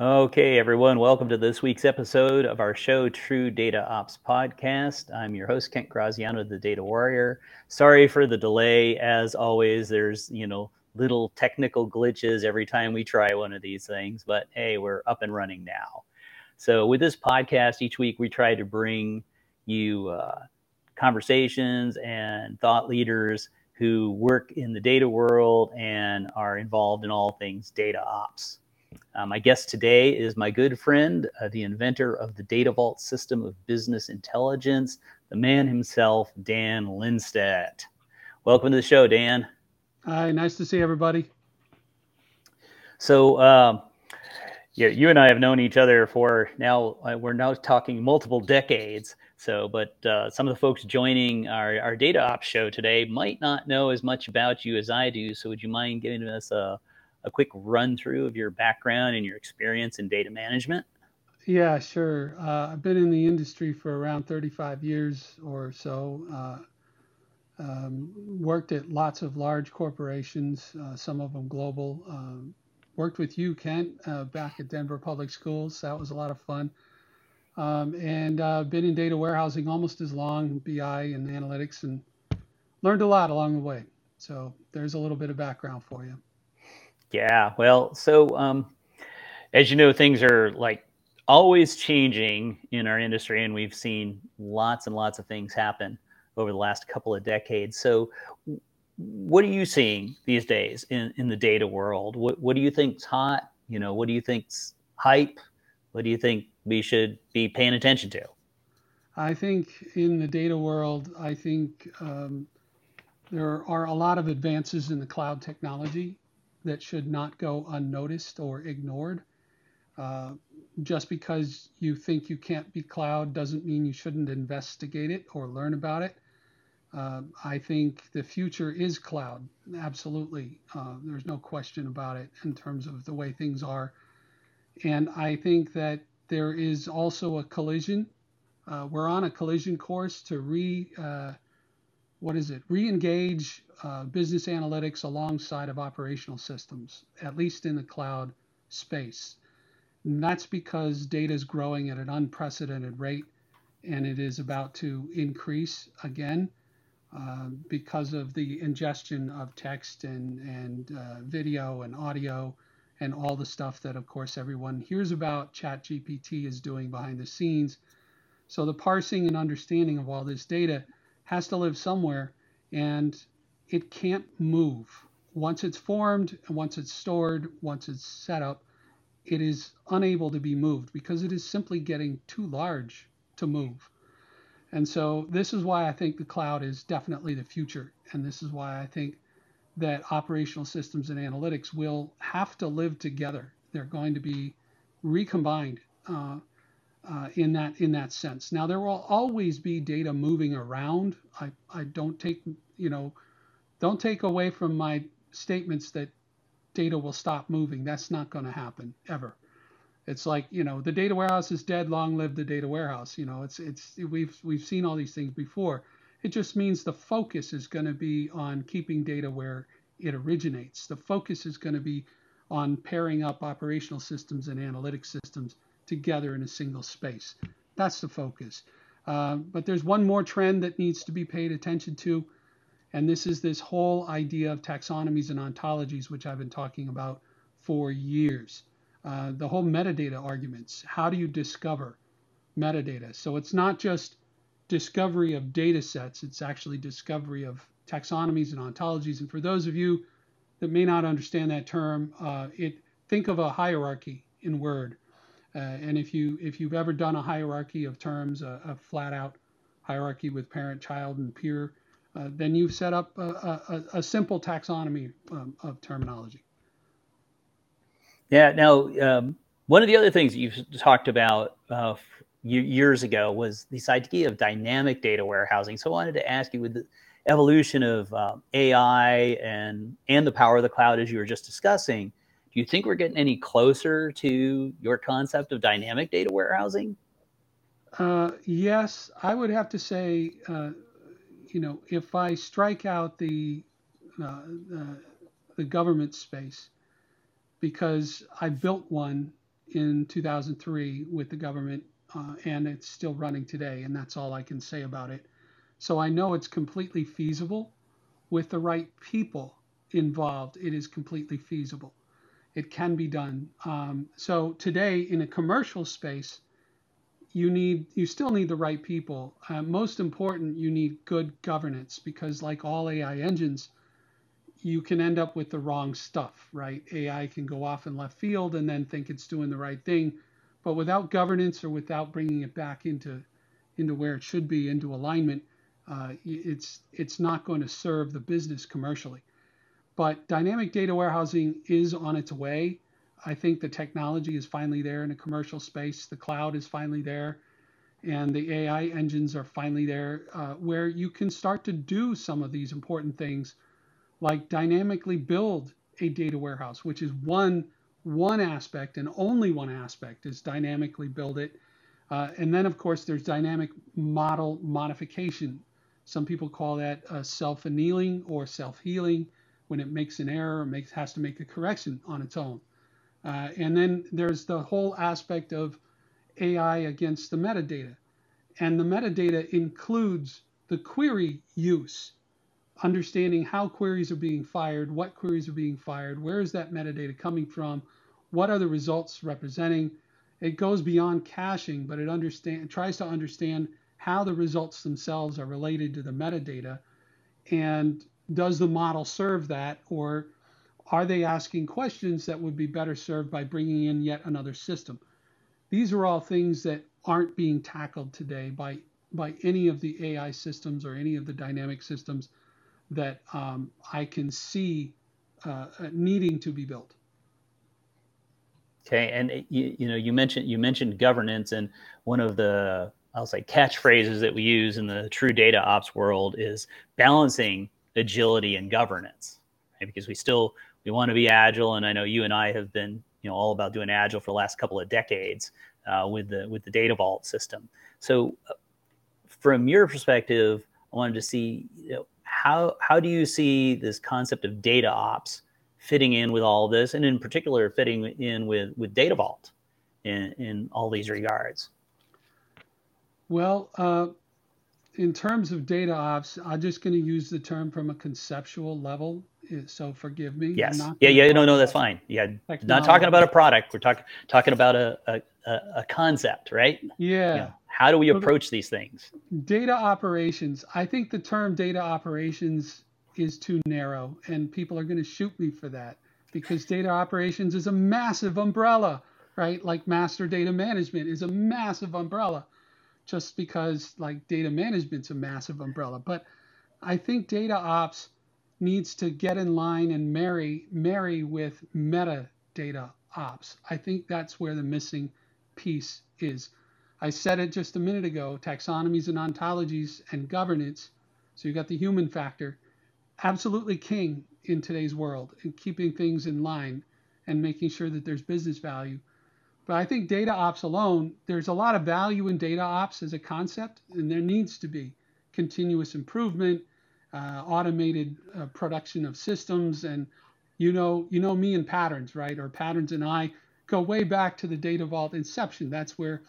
Okay, everyone, welcome to this week's episode of our show, True Data Ops Podcast. I'm your host, Kent Graziano, the Data Warrior. Sorry for the delay. As always, there's, you know, little technical glitches every time we try one of these things, but hey, we're up and running now. So, with this podcast, each week we try to bring you uh, conversations and thought leaders who work in the data world and are involved in all things data ops. Uh, my guest today is my good friend, uh, the inventor of the Data Vault system of business intelligence, the man himself, Dan Linstedt. Welcome to the show, Dan. Hi, nice to see everybody. So, um, yeah, you and I have known each other for now. Uh, we're now talking multiple decades. So, but uh, some of the folks joining our, our data ops show today might not know as much about you as I do. So, would you mind giving us a, a quick run through of your background and your experience in data management? Yeah, sure. Uh, I've been in the industry for around 35 years or so. Uh, um, worked at lots of large corporations, uh, some of them global. Um, worked with you, Kent, uh, back at Denver Public Schools. That was a lot of fun. Um, and uh, been in data warehousing almost as long, BI and analytics, and learned a lot along the way. So there's a little bit of background for you. Yeah, well, so um, as you know, things are like always changing in our industry, and we've seen lots and lots of things happen over the last couple of decades. So, what are you seeing these days in, in the data world? What, what do you think's hot? You know, what do you think's hype? What do you think we should be paying attention to? I think in the data world, I think um, there are a lot of advances in the cloud technology that should not go unnoticed or ignored. Uh, just because you think you can't be cloud doesn't mean you shouldn't investigate it or learn about it. Uh, I think the future is cloud, absolutely. Uh, there's no question about it in terms of the way things are. And I think that there is also a collision. Uh, we're on a collision course to re, uh, what is it, re-engage uh, business analytics alongside of operational systems, at least in the cloud space. And that's because data is growing at an unprecedented rate and it is about to increase again uh, because of the ingestion of text and, and uh, video and audio and all the stuff that, of course, everyone hears about ChatGPT is doing behind the scenes. So the parsing and understanding of all this data has to live somewhere. And it can't move. Once it's formed, once it's stored, once it's set up, it is unable to be moved because it is simply getting too large to move. And so this is why I think the cloud is definitely the future. And this is why I think that operational systems and analytics will have to live together. They're going to be recombined uh, uh, in that in that sense. Now there will always be data moving around. I, I don't take you know don't take away from my statements that data will stop moving. That's not going to happen ever. It's like you know the data warehouse is dead. Long live the data warehouse. You know it's it's we've we've seen all these things before. It just means the focus is going to be on keeping data where it originates. The focus is going to be on pairing up operational systems and analytic systems together in a single space. That's the focus. Uh, but there's one more trend that needs to be paid attention to and this is this whole idea of taxonomies and ontologies, which I've been talking about for years. Uh, the whole metadata arguments. How do you discover metadata? So it's not just discovery of data sets, it's actually discovery of taxonomies and ontologies. And for those of you that may not understand that term, uh, it think of a hierarchy in Word. Uh, and if you if you've ever done a hierarchy of terms, a, a flat out hierarchy with parent, child, and peer, uh, then you've set up a, a, a simple taxonomy um, of terminology. Yeah. Now, um, one of the other things you've talked about uh, years ago was this idea of dynamic data warehousing. So I wanted to ask you with the evolution of um, AI and and the power of the cloud, as you were just discussing, do you think we're getting any closer to your concept of dynamic data warehousing? Uh, yes, I would have to say uh, you know, if I strike out the uh, the government space because I built one in 2003 with the government, uh, and it's still running today, and that's all I can say about it. So I know it's completely feasible with the right people involved. It is completely feasible. It can be done. Um, so today, in a commercial space, you need you still need the right people. Uh, most important, you need good governance because, like all AI engines, you can end up with the wrong stuff, right? AI can go off in left field and then think it's doing the right thing, but without governance or without bringing it back into into where it should be, into alignment, uh, it's it's not going to serve the business commercially. But dynamic data warehousing is on its way. I think the technology is finally there in a commercial space. The cloud is finally there, and the AI engines are finally there, uh, where you can start to do some of these important things, like dynamically build a data warehouse, which is one one aspect and only one aspect is dynamically build it. Uh, and then, of course, there's dynamic model modification. Some people call that uh, self-annealing or self-healing when it makes an error or makes has to make a correction on its own. Uh, and then there's the whole aspect of AI against the metadata. And the metadata includes the query use, understanding how queries are being fired, what queries are being fired, where is that metadata coming from, what are the results representing. It goes beyond caching, but it understand, tries to understand how the results themselves are related to the metadata. And does the model serve that, or are they asking questions that would be better served by bringing in yet another system? These are all things that aren't being tackled today by, by any of the AI systems or any of the dynamic systems that um, I can see uh, needing to be built. Okay, and you, you know you mentioned you mentioned governance, and one of the I'll say catchphrases that we use in the true data ops world is balancing agility and governance, right? because we still we want to be agile, and I know you and I have been you know all about doing agile for the last couple of decades uh, with the with the data vault system. So, uh, from your perspective, I wanted to see you know, how how do you see this concept of data ops fitting in with all this, and in particular fitting in with with data vault in in all these regards. Well, uh, in terms of data ops, I'm just going to use the term from a conceptual level. Eh, so forgive me. Yes. Yeah. Yeah. No. No. That's fine. Yeah. Technology. Not talking about a product. We're talking talking about a a, a concept, right? Yeah. yeah. How do we approach these things? Data operations. I think the term data operations is too narrow, and people are going to shoot me for that because data operations is a massive umbrella, right? Like master data management is a massive umbrella just because like data management's a massive umbrella. But I think data ops needs to get in line and marry marry with metadata ops. I think that's where the missing piece is. I said it just a minute ago, taxonomies and ontologies and governance. So you got the human factor, absolutely king in today's world and keeping things in line and making sure that there's business value. But I think data ops alone, there's a lot of value in data ops as a concept, and there needs to be continuous improvement, uh, automated uh, production of systems, and you know, you know me and patterns, right? Or patterns and I go way back to the data vault inception. That's where,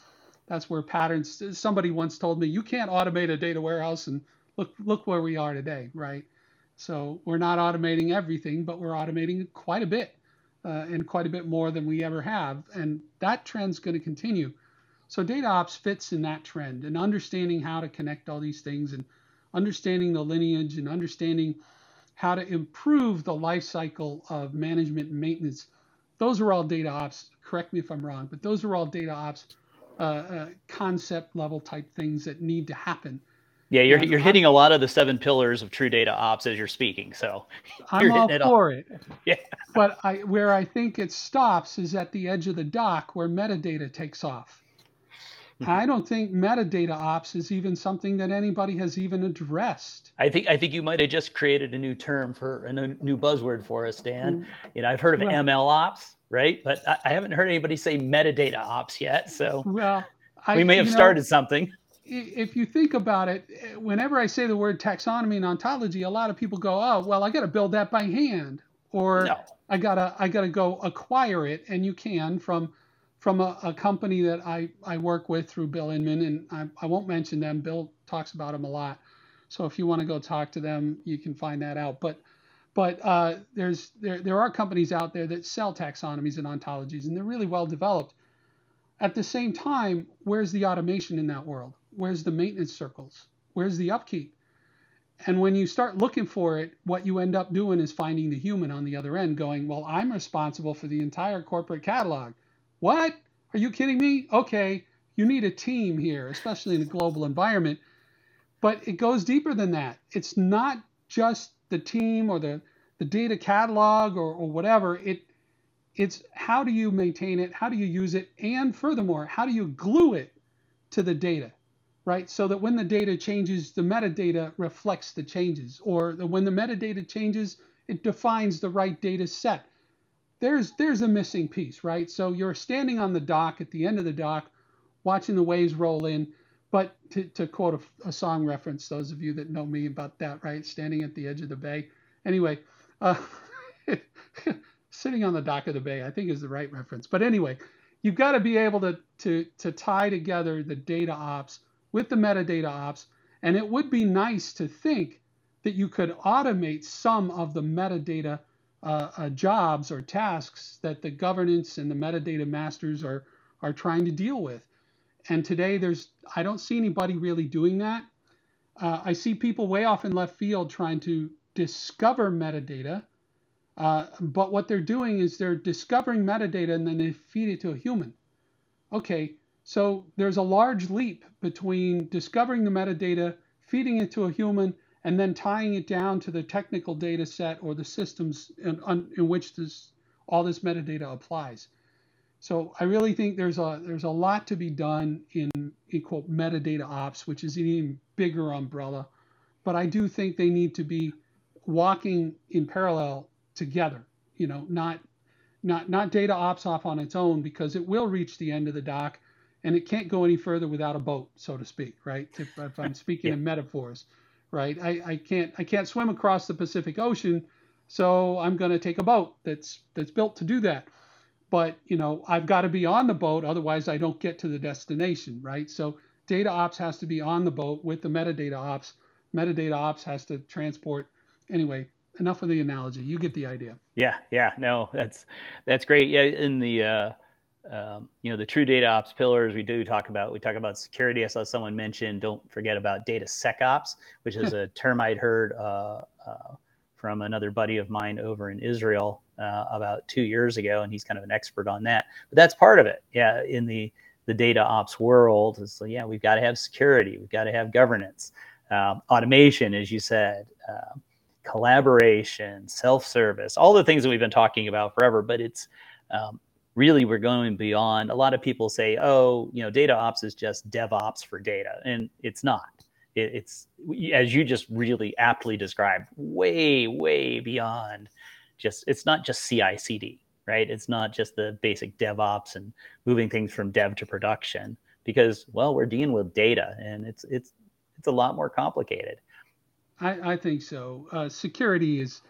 that's where patterns. Somebody once told me you can't automate a data warehouse, and look, look where we are today, right? So we're not automating everything, but we're automating quite a bit uh, and quite a bit more than we ever have. And that trend's going to continue. So data ops fits in that trend and understanding how to connect all these things and understanding the lineage and understanding how to improve the life cycle of management and maintenance. Those are all data ops. Correct me if I'm wrong, but those are all data ops uh, uh, concept level type things that need to happen yeah, you're you're hitting a lot of the seven pillars of true data ops as you're speaking. So I'm all it for it. Yeah. But I where I think it stops is at the edge of the dock where metadata takes off. I don't think metadata ops is even something that anybody has even addressed. I think I think you might have just created a new term for a new buzzword for us, Dan. Mm. You know, I've heard of well, ML ops, right? But I, I, haven't heard anybody say metadata ops yet. So well, I, we may have started know, something if you think about it, whenever I say the word taxonomy and ontology, a lot of people go, "Oh, well, I got to build that by hand," or no. "I gotta I gotta go acquire it," and you can from from a, a, company that I, I work with through Bill Inmon, and I, I won't mention them. Bill talks about them a lot. So if you want to go talk to them, you can find that out. But but uh, there's there there are companies out there that sell taxonomies and ontologies, and they're really well developed. At the same time, where's the automation in that world? Where's the maintenance circles? Where's the upkeep? And when you start looking for it, what you end up doing is finding the human on the other end going, Well, I'm responsible for the entire corporate catalog. What? Are you kidding me? Okay, you need a team here, especially in a global environment. But it goes deeper than that. It's not just the team or the, the data catalog or, or whatever. It it's how do you maintain it? How do you use it? And furthermore, how do you glue it to the data? Right? So that when the data changes, the metadata reflects the changes, or when the metadata changes, it defines the right data set there's there's a missing piece, right? So you're standing on the dock at the end of the dock, watching the waves roll in. But to, to quote a, a song reference, those of you that know me about that, right? Standing at the edge of the bay. Anyway, uh, sitting on the dock of the bay, I think is the right reference. But anyway, you've got to be able to to to tie together the data ops with the metadata ops, and it would be nice to think that you could automate some of the metadata uh, uh, jobs or tasks that the governance and the metadata masters are are trying to deal with. And today, there's I don't see anybody really doing that. Uh, I see people way off in left field trying to discover metadata, uh, but what they're doing is they're discovering metadata and then they feed it to a human. Okay, so there's a large leap between discovering the metadata, feeding it to a human, and then tying it down to the technical data set or the systems in, in which this all this metadata applies. So I really think there's a there's a lot to be done in, in quote metadata ops, which is an even bigger umbrella. But I do think they need to be walking in parallel together. You know, not not not data ops off on its own because it will reach the end of the dock and it can't go any further without a boat, so to speak, right? If, if I'm speaking yeah. in metaphors right? I, I can't I can't swim across the Pacific Ocean, so I'm going to take a boat that's that's built to do that. But you know I've got to be on the boat, otherwise I don't get to the destination, right? So data ops has to be on the boat with the metadata ops. Metadata ops has to transport. Anyway, enough of the analogy. You get the idea. Yeah, yeah, no, that's that's great. Yeah, in the uh, um, you know the true data ops pillars we do talk about we talk about security i saw someone mention don't forget about data sec ops which is a term i'd heard uh, uh, from another buddy of mine over in israel uh, about two years ago and he's kind of an expert on that. But that's part of it. Yeah in the the data ops world so yeah we've got to have security we've got to have governance. Um, automation as you said um, collaboration self-service all the things that we've been talking about forever but it's um, really we're going beyond a lot of people say oh you know data ops is just devops for data and it's not. It, it's as you just really aptly described way way beyond just it's not just ci cd right? It's not just the basic devops and moving things from dev to production because well we're dealing with data and it's it's it's a lot more complicated. I, I think so. Uh, security is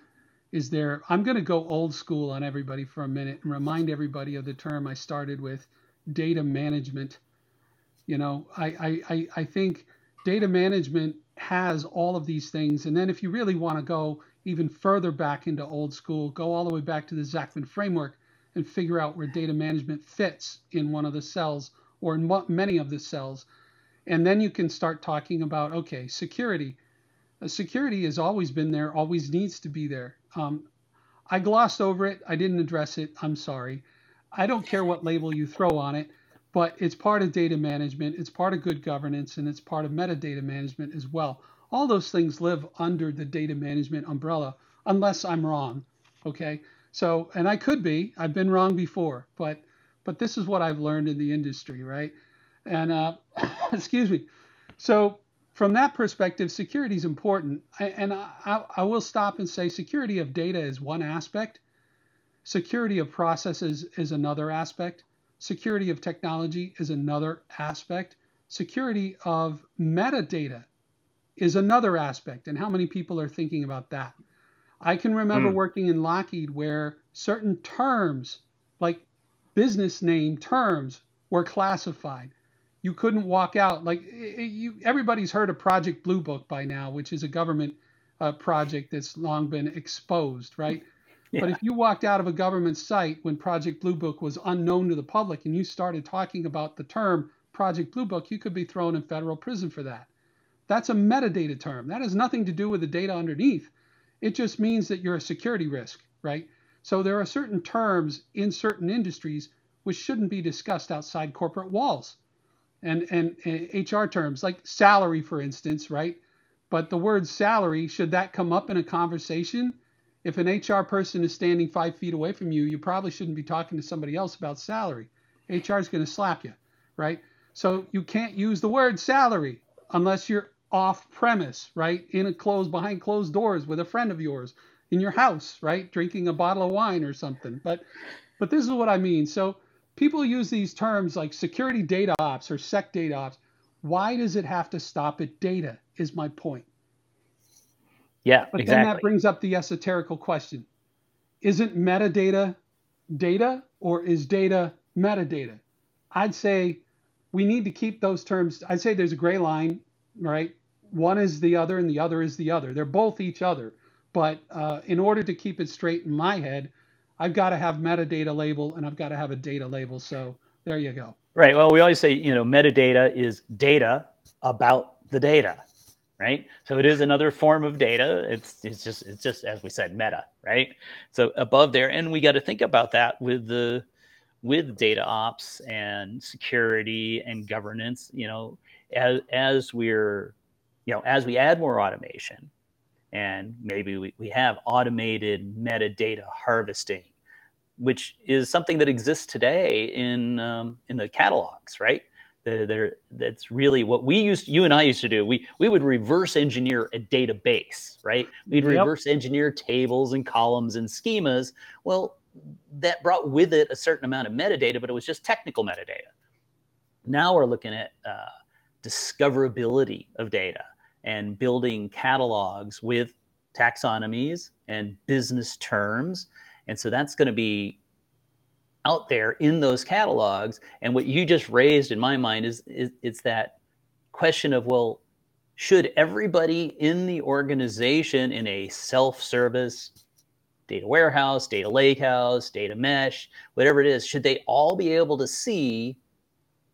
is there i'm going to go old school on everybody for a minute and remind everybody of the term i started with data management. You know i i i think data management has all of these things and then if you really want to go even further back into old school go all the way back to the zachman framework and figure out where data management fits in one of the cells or in many of the cells. And then you can start talking about okay security. Uh, security has always been there always needs to be there um, I glossed over it. I didn't address it. I'm sorry. I don't care what label you throw on it, but it's part of data management, it's part of good governance, and it's part of metadata management as well. All those things live under the data management umbrella, unless I'm wrong. Okay. So, and I could be, I've been wrong before, but but this is what I've learned in the industry, right? And uh, excuse me. So from that perspective, security is important. And I, I, will stop and say security of data is one aspect, security of processes is another aspect, security of technology is another aspect, security of metadata is another aspect. And how many people are thinking about that? I can remember mm. working in Lockheed where certain terms, like business name terms were classified. You couldn't walk out like you. Everybody's heard of Project Blue Book by now, which is a government uh, project that's long been exposed, right? Yeah. But if you walked out of a government site when Project Blue Book was unknown to the public and you started talking about the term Project Blue Book, you could be thrown in federal prison for that. That's a metadata term. That has nothing to do with the data underneath. It just means that you're a security risk, right? So there are certain terms in certain industries which shouldn't be discussed outside corporate walls. And, and, eh, and HR terms like salary, for instance, right? But the word salary, should that come up in a conversation? If an HR person is standing five feet away from you, you probably shouldn't be talking to somebody else about salary. HR is going to slap you, right? So you can't use the word salary unless you're off premise, right? In a closed behind closed doors with a friend of yours in your house, right? Drinking a bottle of wine or something. But but this is what I mean. So people use these terms like security data ops or sec data ops. Why does it have to stop at data? Is my point. Yeah, but exactly. then that brings up the esoterical question: Isn't metadata data, or is data metadata? I'd say we need to keep those terms. I'd say there's a gray line, right? One is the other, and the other is the other. They're both each other. But uh, in order to keep it straight in my head, I've got to have metadata label and I've got to have a data label. So there you go. Right. Well, we always say, you know, metadata is data about the data, right? So it is another form of data. It's it's just it's just as we said, meta, right? So above there, and we got to think about that with the with data ops and security and governance, you know, as, as we're, you know, as we add more automation and maybe we, we have automated metadata harvesting, which is something that exists today in, um, in the catalogs, right? They're, that's really what we used you and I used to do. We we would reverse engineer a database, right? We'd yep. reverse engineer tables and columns and schemas. Well, that brought with it a certain amount of metadata, but it was just technical metadata. Now we're looking at uh, discoverability of data and building catalogs with taxonomies and business terms. And so that's going to be out there in those catalogs. And what you just raised in my mind is, is it's that question of, well, should everybody in the organization in a self-service data warehouse, data lakehouse, data mesh, whatever it is, should they all be able to see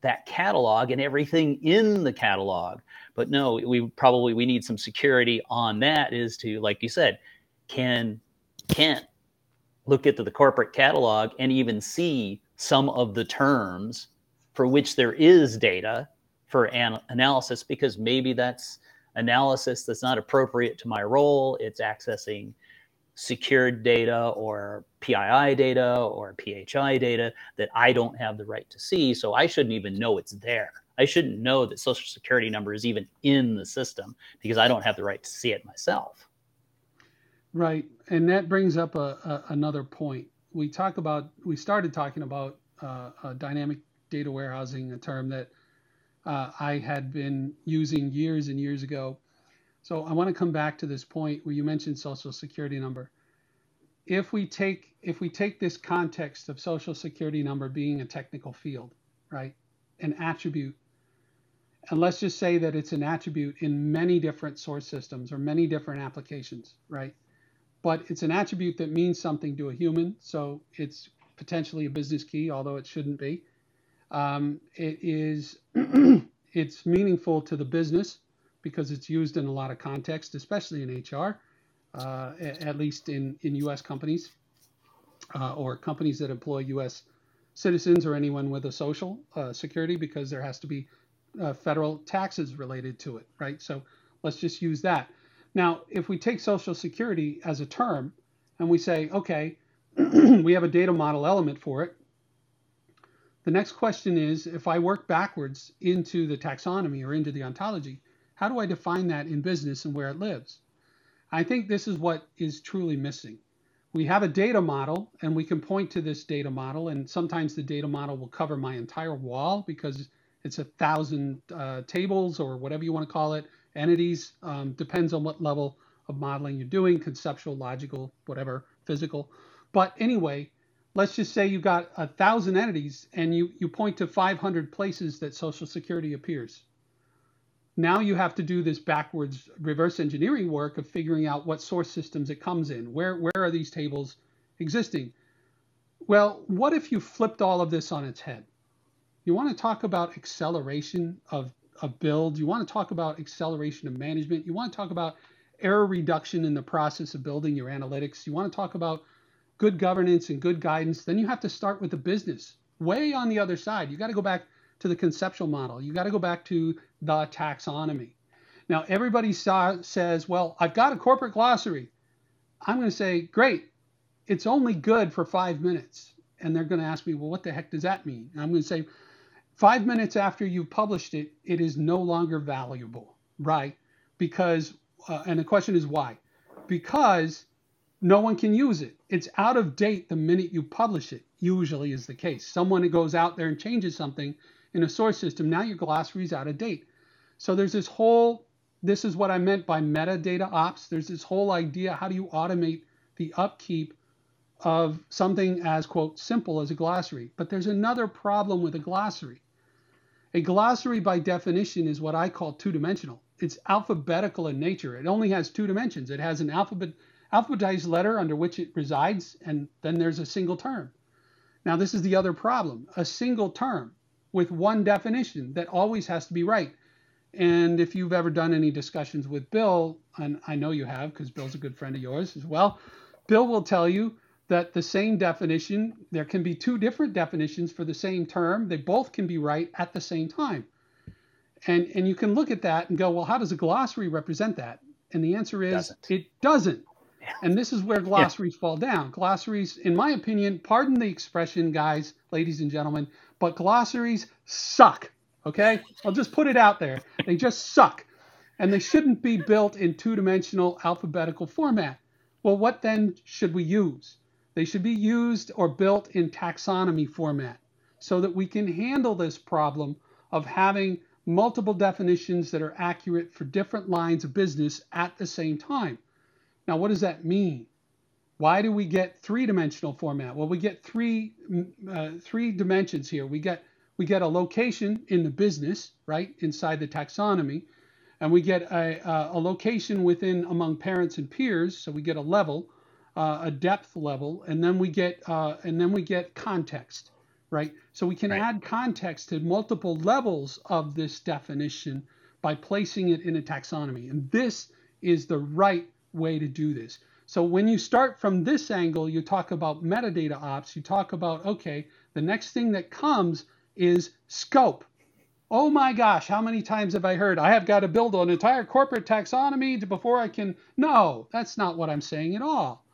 that catalog and everything in the catalog? But no, we probably we need some security on that is to, like you said, can can't look into the corporate catalog and even see some of the terms for which there is data for an analysis because maybe that's analysis that's not appropriate to my role. It's accessing secured data or PII data or PHI data that I don't have the right to see. So I shouldn't even know it's there. I shouldn't know that social security number is even in the system because I don't have the right to see it myself. Right. And that brings up a, a another point. We talk about, we started talking about uh, dynamic data warehousing, a term that uh, I had been using years and years ago so I want to come back to this point where you mentioned social security number. If we take if we take this context of social security number being a technical field, right? An attribute. And let's just say that it's an attribute in many different source systems or many different applications, right? But it's an attribute that means something to a human, so it's potentially a business key, although it shouldn't be. Um, it is it's meaningful to the business because it's used in a lot of context, especially in HR, uh, at least in, in U.S. companies uh, or companies that employ U.S. citizens or anyone with a social uh, security because there has to be uh, federal taxes related to it, right? So let's just use that. Now, if we take Social Security as a term and we say, okay, we have a data model element for it, the next question is if I work backwards into the taxonomy or into the ontology, how do I define that in business and where it lives? I think this is what is truly missing. We have a data model and we can point to this data model and sometimes the data model will cover my entire wall because it's a thousand uh, tables or whatever you want to call it, entities, um, depends on what level of modeling you're doing, conceptual, logical, whatever, physical. But anyway, let's just say you got a thousand entities and you, you point to 500 places that Social Security appears. Now you have to do this backwards reverse engineering work of figuring out what source systems it comes in. Where, where are these tables existing? Well, what if you flipped all of this on its head? You want to talk about acceleration of, of build. You want to talk about acceleration of management. You want to talk about error reduction in the process of building your analytics. You want to talk about good governance and good guidance. Then you have to start with the business way on the other side. You got to go back to the conceptual model. You got to go back to the taxonomy. Now, everybody saw, says, well, I've got a corporate glossary. I'm going to say, great, it's only good for five minutes. And they're going to ask me, well, what the heck does that mean? And I'm going to say, five minutes after you've published it, it is no longer valuable, right? Because, uh, and the question is why? Because no one can use it. It's out of date the minute you publish it, usually is the case. Someone goes out there and changes something in a source system, now your glossary is out of date. So there's this whole, this is what I meant by metadata ops. There's this whole idea how do you automate the upkeep of something as, quote, simple as a glossary. But there's another problem with a glossary. A glossary, by definition, is what I call two dimensional. It's alphabetical in nature. It only has two dimensions. It has an alphabet, alphabetized letter under which it resides, and then there's a single term. Now, this is the other problem a single term with one definition that always has to be right. And if you've ever done any discussions with Bill, and I know you have because Bill's a good friend of yours as well, Bill will tell you that the same definition, there can be two different definitions for the same term. They both can be right at the same time. And, and you can look at that and go, well, how does a glossary represent that? And the answer is doesn't. it doesn't. Yeah. And this is where glossaries yeah. fall down. Glossaries, in my opinion, pardon the expression, guys, ladies and gentlemen, but glossaries suck. Okay? I'll just put it out there. They just suck. And they shouldn't be built in two dimensional alphabetical format. Well, what then should we use? They should be used or built in taxonomy format so that we can handle this problem of having multiple definitions that are accurate for different lines of business at the same time. Now, what does that mean? Why do we get three-dimensional format? Well, we get three mm, uh, three dimensions here. We get we get a location in the business, right, inside the taxonomy, and we get a, a location within among parents and peers. So we get a level, uh, a depth level, and then we get uh, and then we get context, right? So we can right. add context to multiple levels of this definition by placing it in a taxonomy, and this is the right way to do this. So when you start from this angle, you talk about metadata ops, you talk about, okay, the next thing that comes is scope. Oh my gosh, how many times have I heard I have got to build an entire corporate taxonomy before I can? No, that's not what I'm saying at all.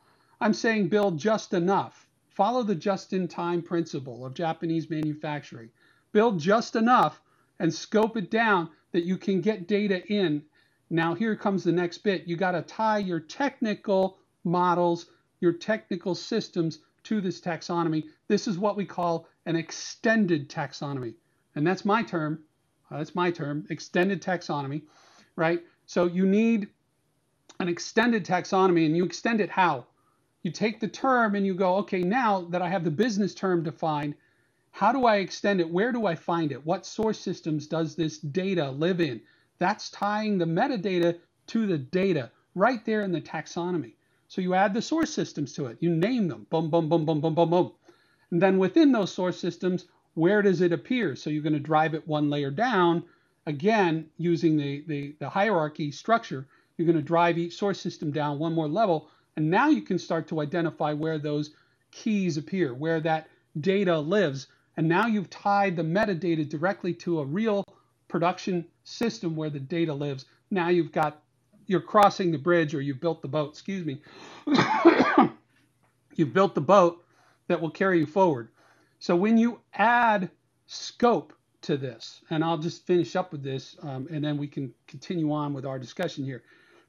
I'm saying build just enough. Follow the just in time principle of Japanese manufacturing. Build just enough and scope it down that you can get data in. Now, here comes the next bit. You got to tie your technical models, your technical systems to this taxonomy. This is what we call an extended taxonomy. And that's my term. Uh, that's my term, extended taxonomy, right? So you need an extended taxonomy and you extend it how? You take the term and you go, okay, now that I have the business term defined, how do I extend it? Where do I find it? What source systems does this data live in? That's tying the metadata to the data right there in the taxonomy. So you add the source systems to it. You name them. Boom, boom, boom, boom, boom, boom, boom. And then within those source systems, where does it appear? So you're going to drive it one layer down. Again, using the, the, the hierarchy structure, you're going to drive each source system down one more level and now you can start to identify where those keys appear, where that data lives. And now you've tied the metadata directly to a real production system where the data lives. Now you've got, you're crossing the bridge or you've built the boat, excuse me. you've built the boat that will carry you forward. So when you add scope to this, and I'll just finish up with this um, and then we can continue on with our discussion here.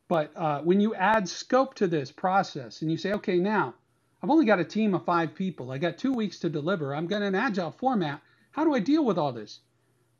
But uh, when you add scope to this process and you say, okay, now I've only got a team of five people, I got two weeks to deliver, I'm going to an agile format, how do I deal with all this?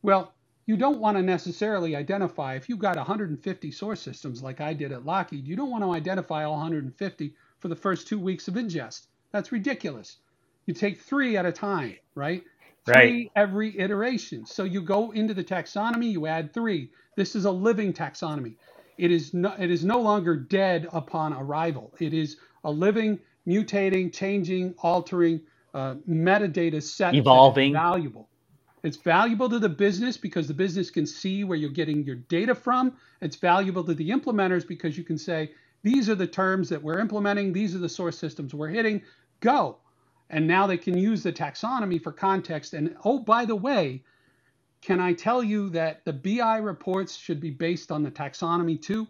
Well, you don't want to necessarily identify, if you've got 150 source systems like I did at Lockheed, you don't want to identify all 150 for the first two weeks of ingest. That's ridiculous. You take three at a time, right? Right. Three every iteration. So you go into the taxonomy, you add three. This is a living taxonomy. It is no, it is no longer dead upon arrival. It is a living, mutating, changing, altering uh, metadata set Evolving. valuable. It's valuable to the business because the business can see where you're getting your data from. It's valuable to the implementers because you can say, these are the terms that we're implementing, these are the source systems we're hitting, go. And now they can use the taxonomy for context. And oh, by the way, can I tell you that the BI reports should be based on the taxonomy too?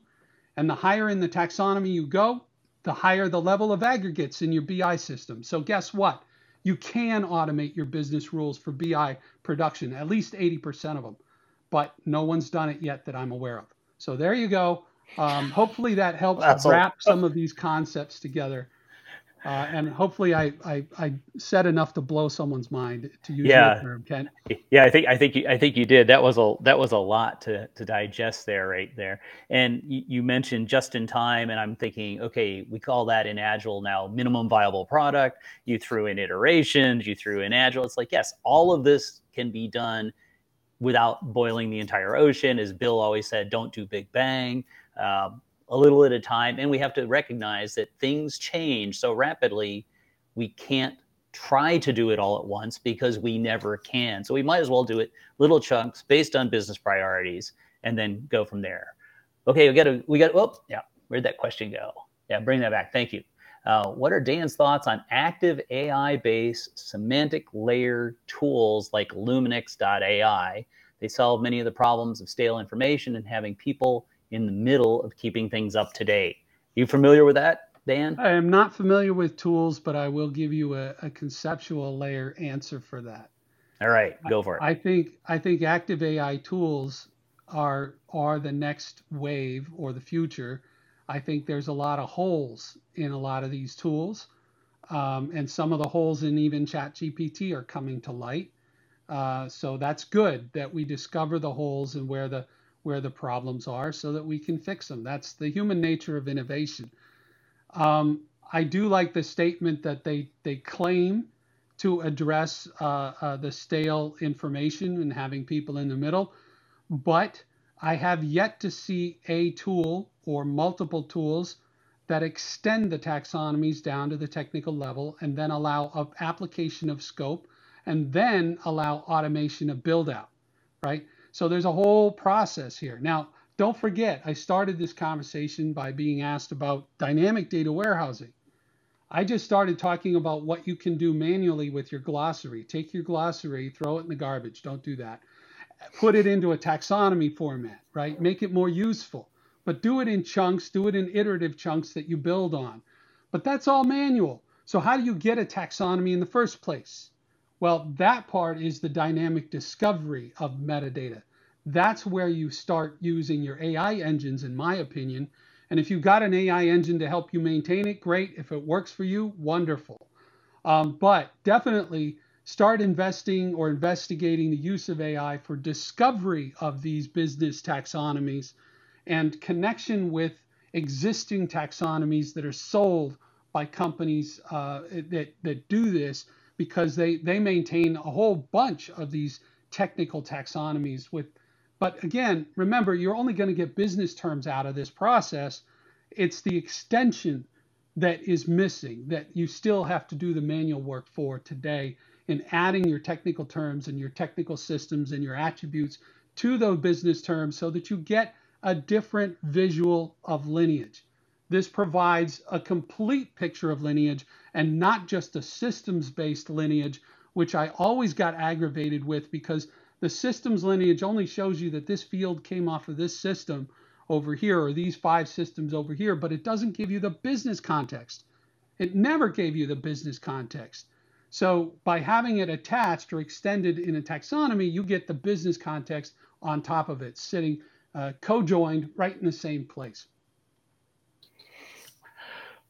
And the higher in the taxonomy you go, the higher the level of aggregates in your BI system. So guess what? You can automate your business rules for BI production, at least 80% of them, but no one's done it yet that I'm aware of. So there you go. Um, hopefully that helps That's wrap some of these concepts together. Uh, and hopefully I, I, I said enough to blow someone's mind to use Yeah. your term, Kent. Yeah, I think I think you, I think you did. That was a that was a lot to to digest there, right there. And you, you mentioned just in time, and I'm thinking, okay, we call that in Agile now minimum viable product. You threw in iterations, you threw in Agile. It's like yes, all of this can be done without boiling the entire ocean. As Bill always said, don't do big bang. Um, a little at a time, and we have to recognize that things change so rapidly. We can't try to do it all at once because we never can. So we might as well do it little chunks based on business priorities and then go from there. Okay, we got to we got. Oh, yeah. Where'd that question go? Yeah, bring that back. Thank you. Uh, what are Dan's thoughts on active AI-based semantic layer tools like Luminix.ai? They solve many of the problems of stale information and having people in the middle of keeping things up to date. You familiar with that, Dan? I am not familiar with tools, but I will give you a, a conceptual layer answer for that. All right, go for it. I think I think active AI tools are are the next wave or the future. I think there's a lot of holes in a lot of these tools, um, and some of the holes in even ChatGPT are coming to light. Uh, so that's good that we discover the holes and where the where the problems are, so that we can fix them. That's the human nature of innovation. Um, I do like the statement that they they claim to address uh, uh, the stale information and having people in the middle, but I have yet to see a tool or multiple tools that extend the taxonomies down to the technical level and then allow application of scope and then allow automation of build out, right? So there's a whole process here. Now, don't forget, I started this conversation by being asked about dynamic data warehousing. I just started talking about what you can do manually with your glossary. Take your glossary, throw it in the garbage. Don't do that. Put it into a taxonomy format, right? Make it more useful. But do it in chunks, do it in iterative chunks that you build on. But that's all manual. So, how do you get a taxonomy in the first place? Well, that part is the dynamic discovery of metadata. That's where you start using your AI engines, in my opinion. And if you've got an AI engine to help you maintain it, great. If it works for you, wonderful. Um, but definitely start investing or investigating the use of AI for discovery of these business taxonomies and connection with existing taxonomies that are sold by companies uh, that, that do this because they, they maintain a whole bunch of these technical taxonomies with but again remember you're only going to get business terms out of this process. It's the extension that is missing that you still have to do the manual work for today in adding your technical terms and your technical systems and your attributes to those business terms so that you get a different visual of lineage this provides a complete picture of lineage and not just a systems based lineage, which I always got aggravated with because the systems lineage only shows you that this field came off of this system over here or these five systems over here, but it doesn't give you the business context. It never gave you the business context. So by having it attached or extended in a taxonomy, you get the business context on top of it, sitting uh, co-joined right in the same place.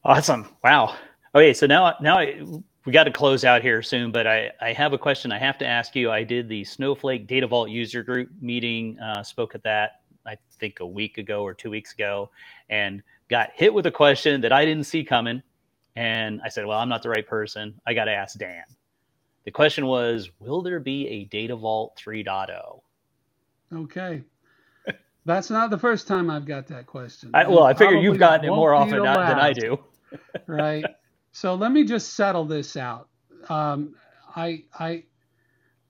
Awesome. Wow. Okay, so now now I, we got to close out here soon, but I, I have a question I have to ask you. I did the Snowflake Data Vault user group meeting, uh, spoke at that I think a week ago or two weeks ago, and got hit with a question that I didn't see coming. And I said, well, I'm not the right person. I got to ask Dan. the question was, will there be a Data Vault 3.0? Okay. That's not the first time I've got that question. I, well, I figure you've gotten it more often than I do. Right. So let me just settle this out. Um, I, I,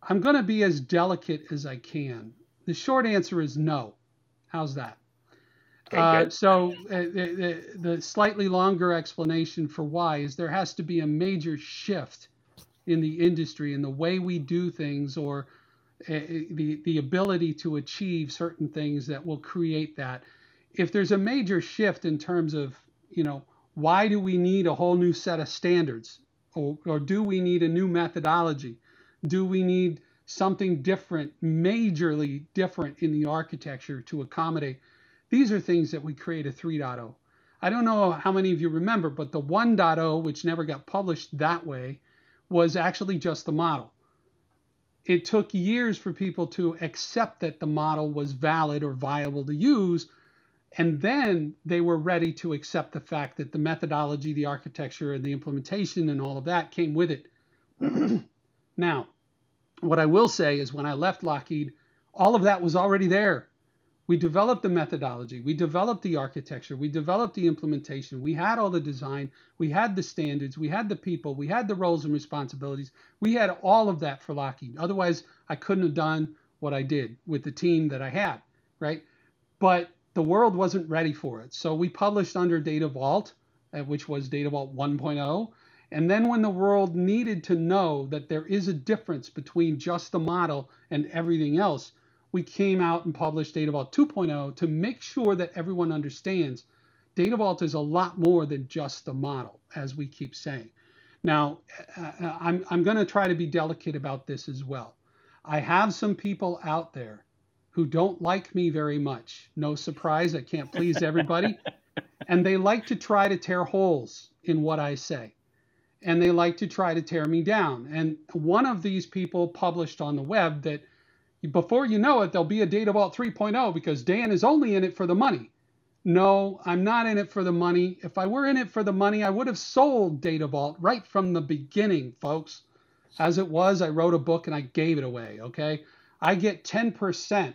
I'm going to be as delicate as I can. The short answer is no. How's that? Okay, uh, so uh, the, the, slightly longer explanation for why is there has to be a major shift in the industry in the way we do things or uh, the the ability to achieve certain things that will create that. If there's a major shift in terms of you know why do we need a whole new set of standards or, or do we need a new methodology? Do we need something different, majorly different in the architecture to accommodate? These are things that we create a 3.0. I don't know how many of you remember, but the 1.0, which never got published that way, was actually just the model. It took years for people to accept that the model was valid or viable to use, and then they were ready to accept the fact that the methodology, the architecture, and the implementation and all of that came with it. now, what I will say is when I left Lockheed, all of that was already there. We developed the methodology, we developed the architecture, we developed the implementation, we had all the design, we had the standards, we had the people, we had the roles and responsibilities. We had all of that for Lockheed. Otherwise, I couldn't have done what I did with the team that I had, right? But the world wasn't ready for it. So we published under Data Vault, uh, which was Data Vault 1.0. And then when the world needed to know that there is a difference between just the model and everything else, we came out and published Data Vault 2.0 to make sure that everyone understands Data Vault is a lot more than just the model, as we keep saying. Now, uh, uh I'm, I'm going to try to be delicate about this as well. I have some people out there who don't like me very much. No surprise, I can't please everybody. and they like to try to tear holes in what I say. And they like to try to tear me down. And one of these people published on the web that before you know it, there'll be a Data Vault 3.0 because Dan is only in it for the money. No, I'm not in it for the money. If I were in it for the money, I would have sold Data Vault right from the beginning, folks. As it was, I wrote a book and I gave it away, okay? I get 10%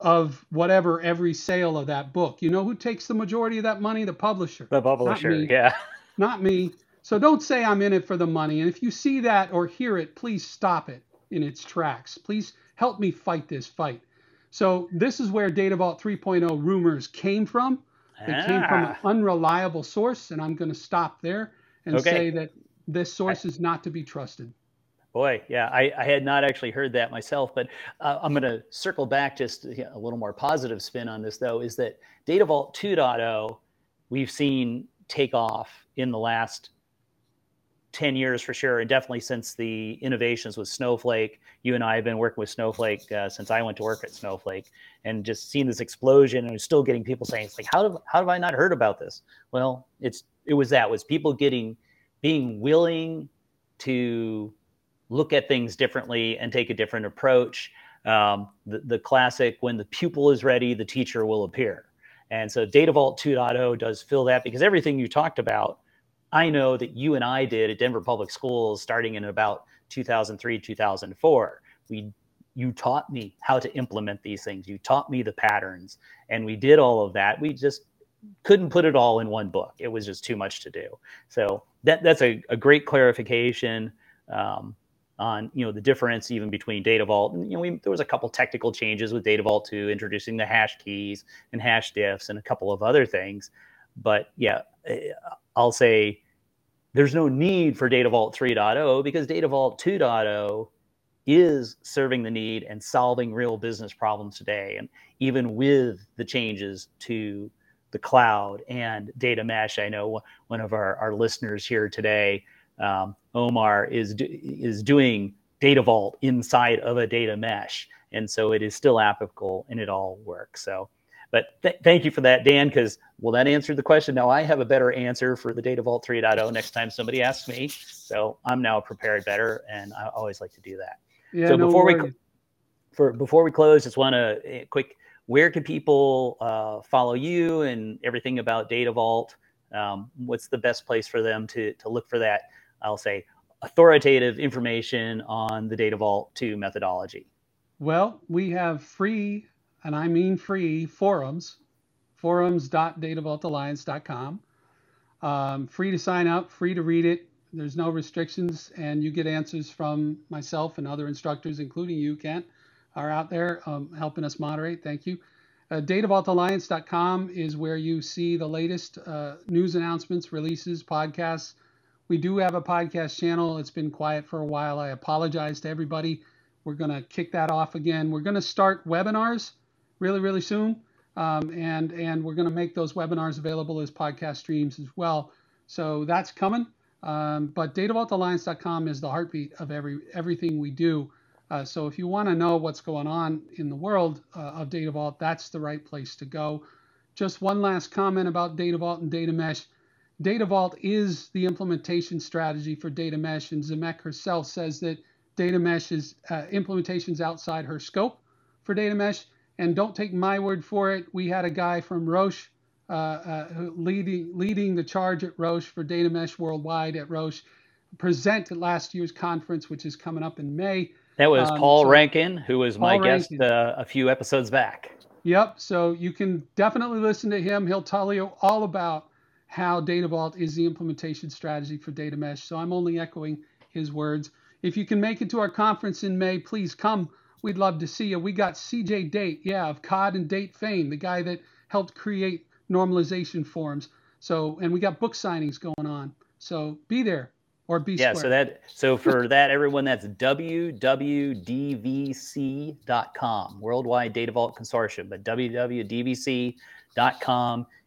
of whatever every sale of that book. You know who takes the majority of that money? The publisher. The publisher, not yeah. Not me. So don't say I'm in it for the money. And if you see that or hear it, please stop it in its tracks. Please help me fight this fight. So this is where Data Vault 3.0 rumors came from. They ah. came from an ah. unreliable source, and I'm going to stop there and okay. say that this source is not to be trusted. Boy, yeah, I, I had not actually heard that myself, but uh, I'm going to circle back just a little more positive spin on this, though, is that Data Vault 2.0, we've seen take off in the last 10 years for sure, and definitely since the innovations with Snowflake. You and I have been working with Snowflake uh, since I went to work at Snowflake, and just seeing this explosion, and still getting people saying, "It's like, how have how have I not heard about this?" Well, it's it was that was people getting being willing to look at things differently and take a different approach. Um, the, the classic, when the pupil is ready, the teacher will appear. And so Data Vault 2.0 does fill that because everything you talked about I know that you and I did at Denver Public Schools starting in about 2003, 2004. We you taught me how to implement these things. You taught me the patterns, and we did all of that. We just couldn't put it all in one book. It was just too much to do. So that that's a, a great clarification um, on you know the difference even between Data Vault. And, you know, we, there was a couple technical changes with Data Vault 2, introducing the hash keys and hash diffs and a couple of other things. But yeah, eh, I'll say there's no need for Data Vault 3.0 because Data Vault 2.0 is serving the need and solving real business problems today. And even with the changes to the cloud and data mesh, I know one of our, our listeners here today, um, Omar, is, is doing Data Vault inside of a data mesh. And so it is still applicable and it all works. So but th- thank you for that, Dan, because well, that answered the question. Now I have a better answer for the Data Vault 3.0 next time somebody asks me. So I'm now prepared better, and I always like to do that. Yeah, so no before worries. we for before we close, just want to eh, quick. Where can people uh, follow you and everything about Data Vault? Um, what's the best place for them to to look for that? I'll say authoritative information on the Data Vault 2 methodology? Well, we have free, and I mean free, forums, forums.datavaultalliance.com. Um, free to sign up, free to read it. There's no restrictions, and you get answers from myself and other instructors, including you, Kent, are out there um, helping us moderate. Thank you. Uh, DataVaultAlliance.com is where you see the latest uh, news announcements, releases, podcasts. We do have a podcast channel. It's been quiet for a while. I apologize to everybody. We're going to kick that off again. We're going to start webinars really, really soon. Um, and and we're going to make those webinars available as podcast streams as well. So that's coming. Um, but DataVaultAlliance.com is the heartbeat of every everything we do. Uh, so if you want to know what's going on in the world uh, of Data Vault, that's the right place to go. Just one last comment about Data Vault and Data Mesh. Data Vault is the implementation strategy for Data Mesh, and Zhamak herself says that Data Mesh is uh, implementations outside her scope for Data Mesh. And don't take my word for it. We had a guy from Roche uh, uh, leading leading the charge at Roche for Data Mesh Worldwide at Roche present at last year's conference, which is coming up in May. That was um, Paul so Rankin, who was Paul my Rankin. guest uh, a few episodes back. Yep. So you can definitely listen to him. He'll tell you all about how Data Vault is the implementation strategy for Data Mesh. So I'm only echoing his words. If you can make it to our conference in May, please come We'd love to see you. We got CJ Date, yeah, of Codd and Date fame, the guy that helped create normalization forms. So, and we got book signings going on. So be there or be yeah. Square. So that so for that everyone, that's www.dvc.com, Worldwide Data Vault Consortium, but www.dvc.com.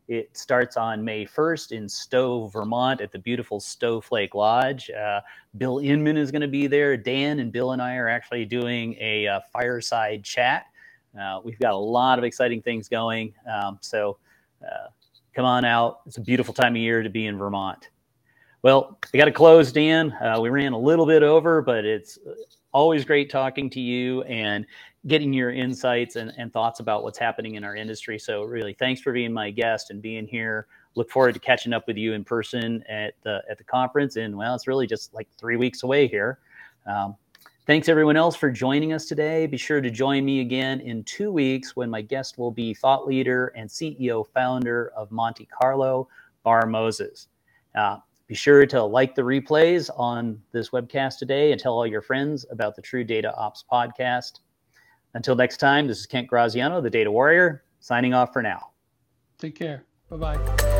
It starts on May 1st in Stowe, Vermont, at the beautiful Stoweflake Lodge. Uh, Bill Inmon is going to be there. Dan and Bill and I are actually doing a uh, fireside chat. Uh, we've got a lot of exciting things going. Um, so uh, come on out. It's a beautiful time of year to be in Vermont. Well, I got to close, Dan. Uh, we ran a little bit over, but it's always great talking to you and getting your insights and, and thoughts about what's happening in our industry. So really, thanks for being my guest and being here. Look forward to catching up with you in person at the at the conference. And well, it's really just like three weeks away here. Um, thanks everyone else for joining us today. Be sure to join me again in two weeks when my guest will be thought leader and CEO founder of Monte Carlo, Barr Moses. Uh, be sure to like the replays on this webcast today and tell all your friends about the True Data Ops podcast. Until next time, this is Kent Graziano, the Data Warrior, signing off for now. Take care. Bye bye.